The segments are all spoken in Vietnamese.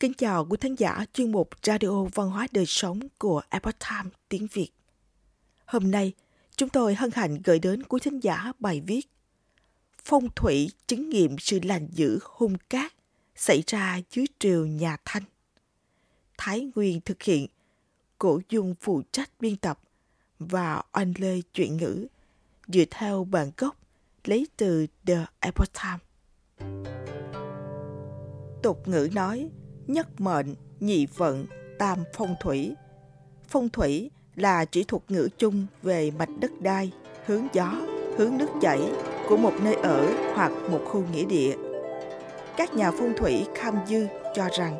Kính chào quý thính giả chuyên mục Radio Văn hóa Đời Sống của Epoch Times tiếng Việt. Hôm nay, chúng tôi hân hạnh gửi đến quý thính giả bài viết Phong thủy chứng nghiệm sự lành dữ hung cát xảy ra dưới triều nhà Thanh. Thái Nguyên thực hiện, Cổ Dung phụ trách biên tập và Anh Lê chuyện ngữ dựa theo bản gốc lấy từ The Epoch Times. Tục ngữ nói, nhất mệnh, nhị vận, tam phong thủy. Phong thủy là chỉ thuật ngữ chung về mạch đất đai, hướng gió, hướng nước chảy của một nơi ở hoặc một khu nghĩa địa. Các nhà phong thủy Kham Dư cho rằng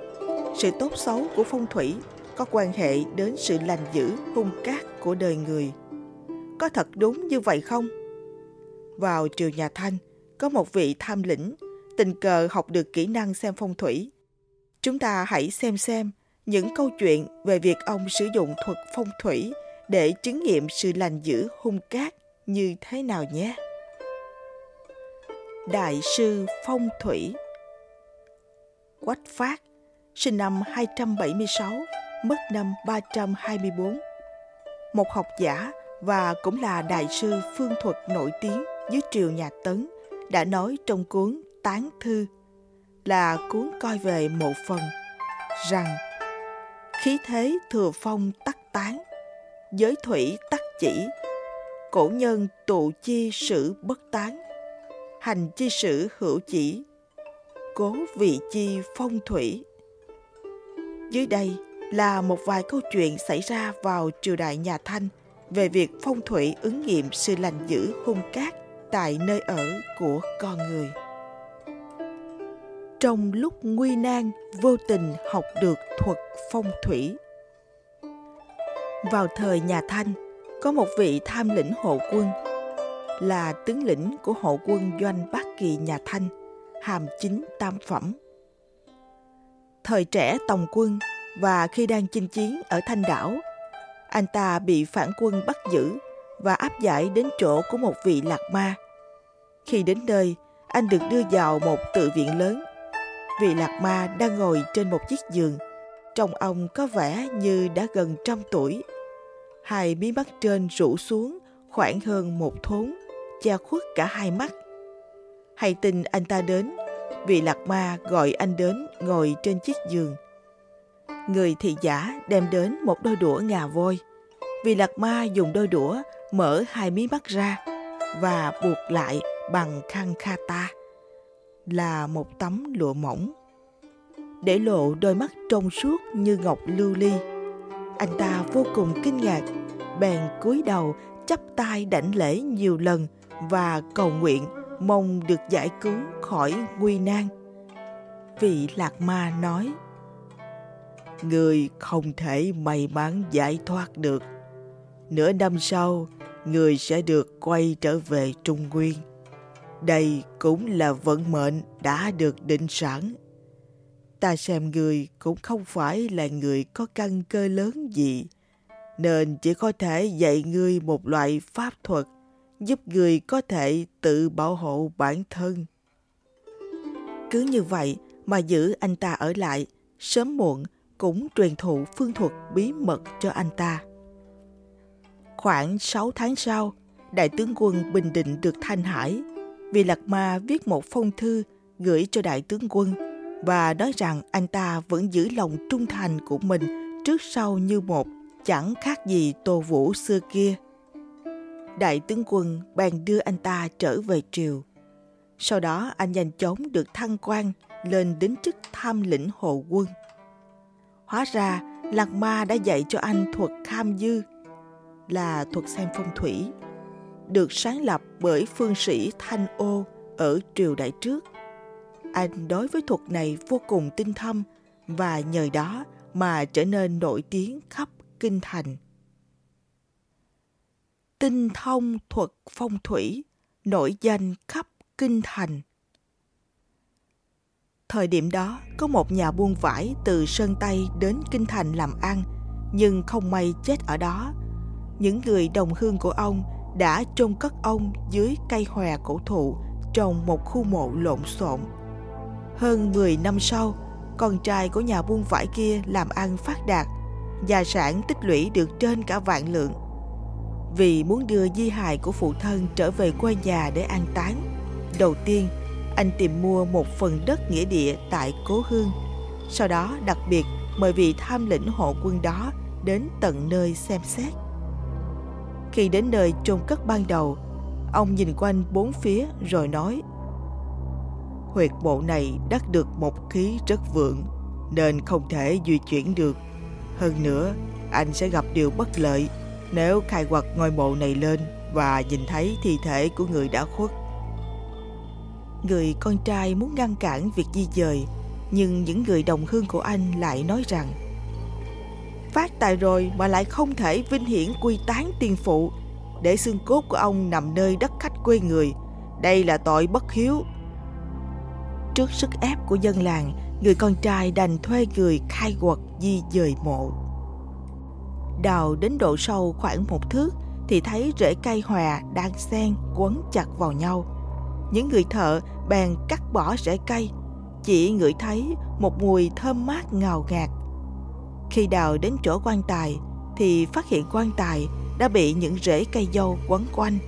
sự tốt xấu của phong thủy có quan hệ đến sự lành dữ hung cát của đời người. Có thật đúng như vậy không? Vào triều nhà Thanh, có một vị tham lĩnh tình cờ học được kỹ năng xem phong thủy. Chúng ta hãy xem xem những câu chuyện về việc ông sử dụng thuật phong thủy để chứng nghiệm sự lành dữ hung cát như thế nào nhé. Đại sư Phong Thủy Quách Phát, sinh năm 276, mất năm 324. Một học giả và cũng là đại sư phương thuật nổi tiếng dưới triều nhà Tấn đã nói trong cuốn Tán Thư là cuốn coi về một phần, rằng khí thế thừa phong tắc tán, giới thủy tắc chỉ, cổ nhân tụ chi sử bất tán, hành chi sử hữu chỉ, cố vị chi phong thủy. Dưới đây là một vài câu chuyện xảy ra vào triều đại nhà thanh về việc phong thủy ứng nghiệm sự lành dữ hung cát tại nơi ở của con người trong lúc nguy nan vô tình học được thuật phong thủy. Vào thời nhà thanh, có một vị tham lĩnh hộ quân, là tướng lĩnh của hộ quân doanh bát kỳ nhà thanh, hàm chính tam phẩm. Thời trẻ tòng quân và khi đang chinh chiến ở thanh đảo, anh ta bị phản quân bắt giữ và áp giải đến chỗ của một vị lạc ma. Khi đến nơi, anh được đưa vào một tự viện lớn vị lạc ma đang ngồi trên một chiếc giường. Trông ông có vẻ như đã gần trăm tuổi. Hai mí mắt trên rũ xuống khoảng hơn một thốn, che khuất cả hai mắt. Hay tin anh ta đến vị lạc ma gọi anh đến ngồi trên chiếc giường. Người thị giả đem đến một đôi đũa ngà voi. Vị lạc ma dùng đôi đũa mở hai mí mắt ra và buộc lại bằng khăn kata là một tấm lụa mỏng. Để lộ đôi mắt trong suốt như ngọc lưu ly, anh ta vô cùng kinh ngạc, bèn cúi đầu chắp tay đảnh lễ nhiều lần và cầu nguyện mong được giải cứu khỏi nguy nan. Vị lạc ma nói, người không thể may mắn giải thoát được. Nửa năm sau, người sẽ được quay trở về trung nguyên đây cũng là vận mệnh đã được định sẵn. Ta xem người cũng không phải là người có căn cơ lớn gì, nên chỉ có thể dạy ngươi một loại pháp thuật giúp người có thể tự bảo hộ bản thân. Cứ như vậy mà giữ anh ta ở lại, sớm muộn cũng truyền thụ phương thuật bí mật cho anh ta. Khoảng 6 tháng sau, đại tướng quân bình định được thanh hải vì lạc ma viết một phong thư gửi cho đại tướng quân và nói rằng anh ta vẫn giữ lòng trung thành của mình trước sau như một, chẳng khác gì Tô Vũ xưa kia. Đại tướng quân bèn đưa anh ta trở về triều. Sau đó anh nhanh chóng được thăng quan lên đến chức tham lĩnh hộ quân. Hóa ra Lạc Ma đã dạy cho anh thuật kham dư là thuật xem phong thủy được sáng lập bởi phương sĩ Thanh Ô ở triều đại trước – anh đối với thuật này vô cùng tinh thâm và nhờ đó mà trở nên nổi tiếng khắp kinh thành. Tinh thông thuật phong thủy nổi danh khắp kinh thành. Thời điểm đó, có một nhà buôn vải từ Sơn Tây đến Kinh Thành làm ăn, nhưng không may chết ở đó. Những người đồng hương của ông đã chôn cất ông dưới cây hòe cổ thụ trong một khu mộ lộn xộn hơn 10 năm sau, con trai của nhà buôn vải kia làm ăn phát đạt, gia sản tích lũy được trên cả vạn lượng. Vì muốn đưa di hài của phụ thân trở về quê nhà để an táng, đầu tiên anh tìm mua một phần đất nghĩa địa tại Cố Hương. Sau đó đặc biệt mời vị tham lĩnh hộ quân đó đến tận nơi xem xét. Khi đến nơi chôn cất ban đầu, ông nhìn quanh bốn phía rồi nói Huyệt mộ này đắc được một khí rất vượng nên không thể di chuyển được. Hơn nữa, anh sẽ gặp điều bất lợi nếu khai quật ngôi mộ này lên và nhìn thấy thi thể của người đã khuất. Người con trai muốn ngăn cản việc di dời, nhưng những người đồng hương của anh lại nói rằng phát tài rồi mà lại không thể vinh hiển quy tán tiền phụ để xương cốt của ông nằm nơi đất khách quê người. Đây là tội bất hiếu. Trước sức ép của dân làng, người con trai đành thuê người khai quật di dời mộ. Đào đến độ sâu khoảng một thước thì thấy rễ cây hòa đang xen quấn chặt vào nhau. Những người thợ bèn cắt bỏ rễ cây, chỉ ngửi thấy một mùi thơm mát ngào ngạt. Khi đào đến chỗ quan tài thì phát hiện quan tài đã bị những rễ cây dâu quấn quanh,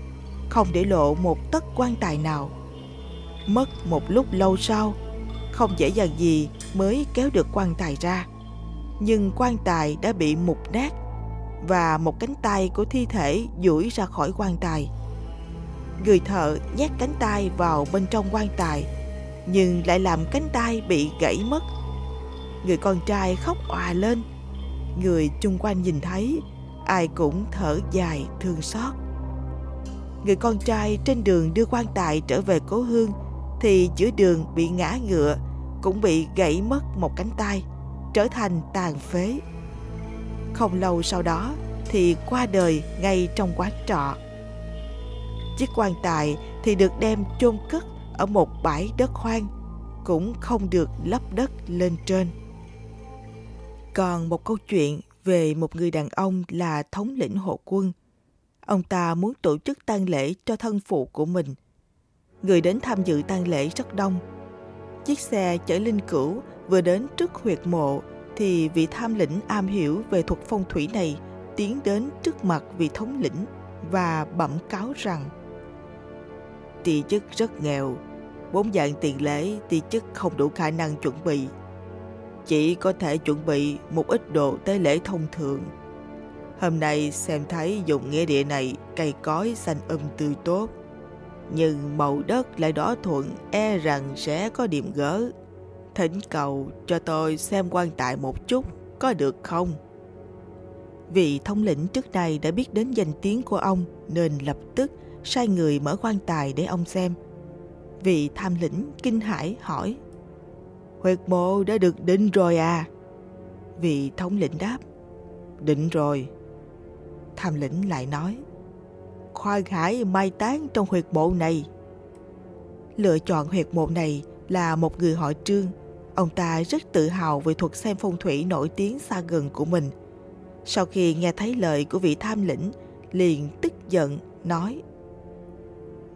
không để lộ một tấc quan tài nào. Mất một lúc lâu sau, không dễ dàng gì mới kéo được quan tài ra. Nhưng quan tài đã bị mục nát và một cánh tay của thi thể duỗi ra khỏi quan tài. Người thợ nhét cánh tay vào bên trong quan tài, nhưng lại làm cánh tay bị gãy mất. Người con trai khóc òa lên. Người chung quanh nhìn thấy, ai cũng thở dài thương xót. Người con trai trên đường đưa quan tài trở về cố hương thì giữa đường bị ngã ngựa, cũng bị gãy mất một cánh tay, trở thành tàn phế. Không lâu sau đó thì qua đời ngay trong quán trọ. Chiếc quan tài thì được đem chôn cất ở một bãi đất hoang, cũng không được lấp đất lên trên. Còn một câu chuyện về một người đàn ông là thống lĩnh hộ quân. Ông ta muốn tổ chức tang lễ cho thân phụ của mình. Người đến tham dự tang lễ rất đông. Chiếc xe chở linh cửu vừa đến trước huyệt mộ thì vị tham lĩnh am hiểu về thuật phong thủy này tiến đến trước mặt vị thống lĩnh và bẩm cáo rằng Tỷ chức rất nghèo, bốn dạng tiền lễ tỷ chức không đủ khả năng chuẩn bị. Chỉ có thể chuẩn bị một ít đồ tế lễ thông thường. Hôm nay xem thấy dùng nghĩa địa này cây cói xanh um tươi tốt. Nhưng màu đất lại đỏ thuận e rằng sẽ có điểm gỡ thỉnh cầu cho tôi xem quan tài một chút, có được không? Vị thống lĩnh trước đây đã biết đến danh tiếng của ông nên lập tức sai người mở quan tài để ông xem. Vị tham lĩnh kinh hãi hỏi Huyệt mộ đã được định rồi à? Vị thống lĩnh đáp Định rồi. Tham lĩnh lại nói Khoan hãy mai táng trong huyệt mộ này. Lựa chọn huyệt mộ này là một người họ trương Ông ta rất tự hào về thuật xem phong thủy nổi tiếng xa gần của mình. Sau khi nghe thấy lời của vị tham lĩnh, liền tức giận, nói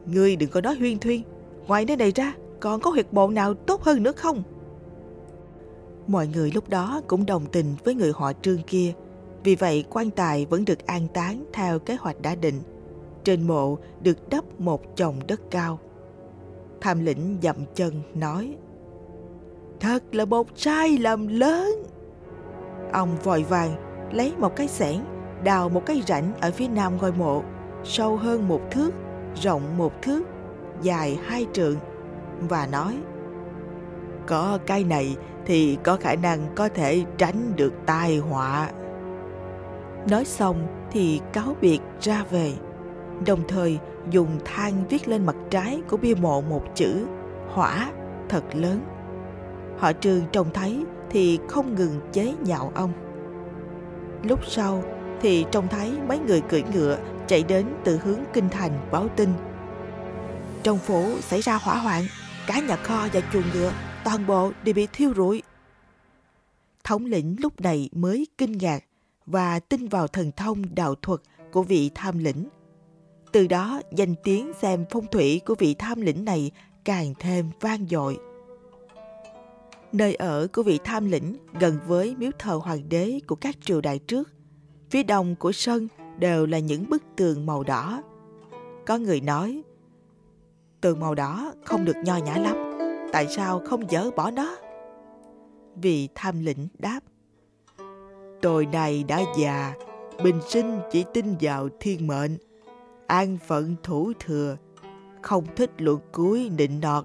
Ngươi đừng có nói huyên thuyên, ngoài nơi này ra còn có huyệt mộ nào tốt hơn nữa không? Mọi người lúc đó cũng đồng tình với người họ trương kia, vì vậy quan tài vẫn được an táng theo kế hoạch đã định. Trên mộ được đắp một chồng đất cao. Tham lĩnh dậm chân nói Thật là một sai lầm lớn. Ông vội vàng lấy một cái xẻng đào một cái rãnh ở phía nam ngôi mộ sâu hơn một thước, rộng một thước, dài hai trượng và nói có cái này thì có khả năng có thể tránh được tai họa. Nói xong thì cáo biệt ra về, đồng thời dùng than viết lên mặt trái của bia mộ một chữ hỏa thật lớn. Họ trường trông thấy thì không ngừng chế nhạo ông. Lúc sau thì trông thấy mấy người cưỡi ngựa chạy đến từ hướng kinh thành báo tin. Trong phố xảy ra hỏa hoạn, cả nhà kho và chuồng ngựa toàn bộ đều bị thiêu rụi. Thống lĩnh lúc này mới kinh ngạc và tin vào thần thông đạo thuật của vị tham lĩnh. Từ đó danh tiếng xem phong thủy của vị tham lĩnh này càng thêm vang dội. Nơi ở của vị tham lĩnh gần với miếu thờ hoàng đế của các triều đại trước. Phía đông của sân đều là những bức tường màu đỏ. Có người nói, tường màu đỏ không được nho nhã lắm, tại sao không dỡ bỏ nó? Vị tham lĩnh đáp, tôi này đã già, bình sinh chỉ tin vào thiên mệnh, an phận thủ thừa, không thích luận cuối nịnh nọt.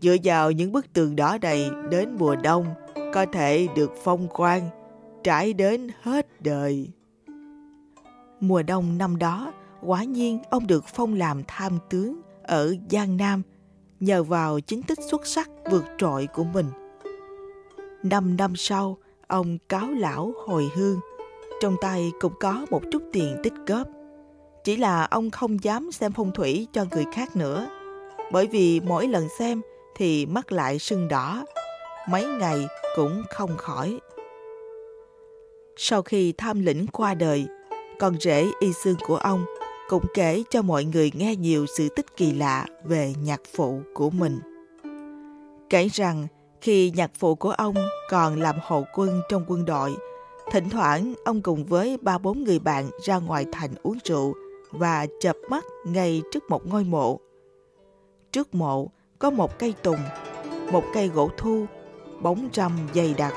Dựa vào những bức tường đỏ đầy đến mùa đông có thể được phong quang, trải đến hết đời. Mùa đông năm đó, quả nhiên ông được phong làm tham tướng ở Giang Nam nhờ vào chính tích xuất sắc vượt trội của mình. Năm năm sau, ông cáo lão hồi hương, trong tay cũng có một chút tiền tích góp. Chỉ là ông không dám xem phong thủy cho người khác nữa, bởi vì mỗi lần xem thì mắt lại sưng đỏ, mấy ngày cũng không khỏi. Sau khi tham lĩnh qua đời, con rể y xương của ông cũng kể cho mọi người nghe nhiều sự tích kỳ lạ về nhạc phụ của mình. Kể rằng khi nhạc phụ của ông còn làm hậu quân trong quân đội, thỉnh thoảng ông cùng với ba bốn người bạn ra ngoài thành uống rượu và chập mắt ngay trước một ngôi mộ. Trước mộ có một cây tùng, một cây gỗ thu, bóng râm dày đặc.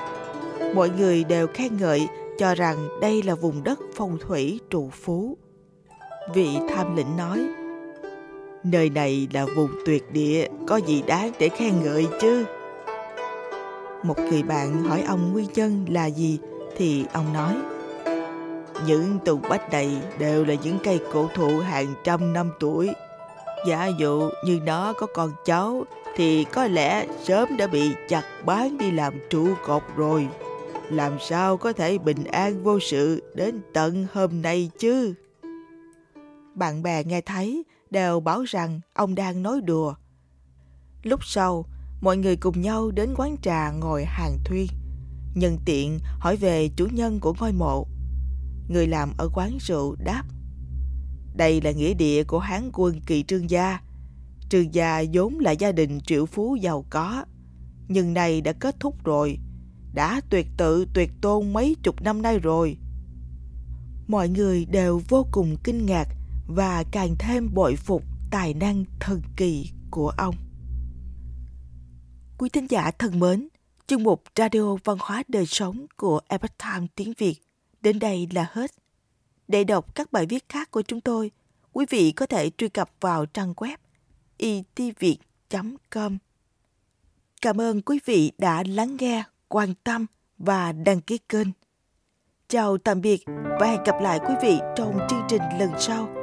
Mọi người đều khen ngợi cho rằng đây là vùng đất phong thủy trụ phú. Vị tham lĩnh nói, nơi này là vùng tuyệt địa, có gì đáng để khen ngợi chứ? Một người bạn hỏi ông nguyên nhân là gì thì ông nói, những tùng bách này đều là những cây cổ thụ hàng trăm năm tuổi. Giả dụ như nó có con cháu thì có lẽ sớm đã bị chặt bán đi làm trụ cột rồi làm sao có thể bình an vô sự đến tận hôm nay chứ? Bạn bè nghe thấy đều bảo rằng ông đang nói đùa. Lúc sau, mọi người cùng nhau đến quán trà ngồi hàng thuyên. Nhân tiện hỏi về chủ nhân của ngôi mộ. Người làm ở quán rượu đáp. Đây là nghĩa địa của Hán quân Kỳ Trương Gia. Trương Gia vốn là gia đình triệu phú giàu có. Nhưng nay đã kết thúc rồi đã tuyệt tự tuyệt tôn mấy chục năm nay rồi. Mọi người đều vô cùng kinh ngạc và càng thêm bội phục tài năng thần kỳ của ông. Quý thính giả thân mến, chương mục Radio Văn hóa Đời Sống của Epoch Times tiếng Việt đến đây là hết. Để đọc các bài viết khác của chúng tôi, quý vị có thể truy cập vào trang web itviet.com. Cảm ơn quý vị đã lắng nghe quan tâm và đăng ký kênh. Chào tạm biệt và hẹn gặp lại quý vị trong chương trình lần sau.